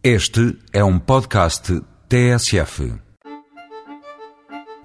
Este é um podcast TSF.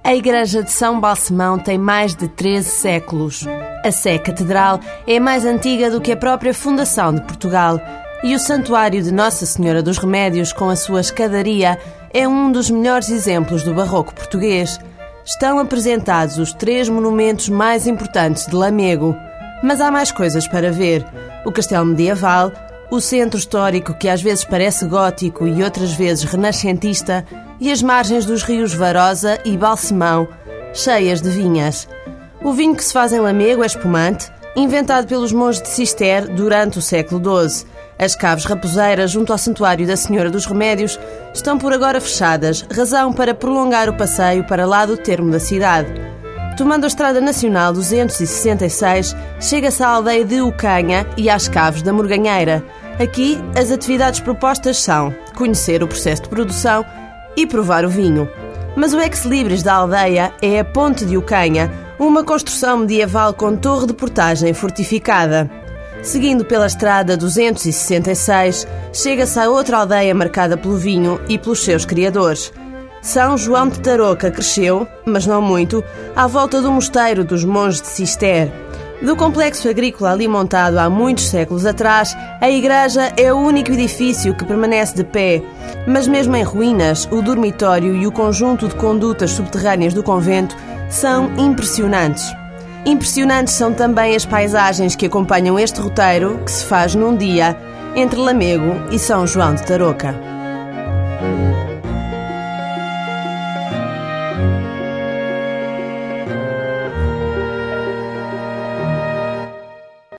A Igreja de São Balsemão tem mais de 13 séculos. A Sé Catedral é mais antiga do que a própria fundação de Portugal. E o Santuário de Nossa Senhora dos Remédios, com a sua escadaria, é um dos melhores exemplos do barroco português. Estão apresentados os três monumentos mais importantes de Lamego. Mas há mais coisas para ver: o castelo medieval, o centro histórico que às vezes parece gótico e outras vezes renascentista, e as margens dos rios Varosa e Balsemão, cheias de vinhas. O vinho que se faz em Lamego é espumante, inventado pelos monges de Cister durante o século XII. As caves raposeiras junto ao Santuário da Senhora dos Remédios estão por agora fechadas, razão para prolongar o passeio para lá do termo da cidade. Tomando a Estrada Nacional 266, chega-se à aldeia de Ucanha e às caves da Morganheira. Aqui, as atividades propostas são conhecer o processo de produção e provar o vinho. Mas o ex-libris da aldeia é a Ponte de Ucanha, uma construção medieval com torre de portagem fortificada. Seguindo pela estrada 266, chega-se a outra aldeia marcada pelo vinho e pelos seus criadores. São João de Tarouca cresceu, mas não muito, à volta do mosteiro dos monges de Cister. Do complexo agrícola ali montado há muitos séculos atrás, a igreja é o único edifício que permanece de pé. Mas, mesmo em ruínas, o dormitório e o conjunto de condutas subterrâneas do convento são impressionantes. Impressionantes são também as paisagens que acompanham este roteiro que se faz num dia entre Lamego e São João de Tarouca.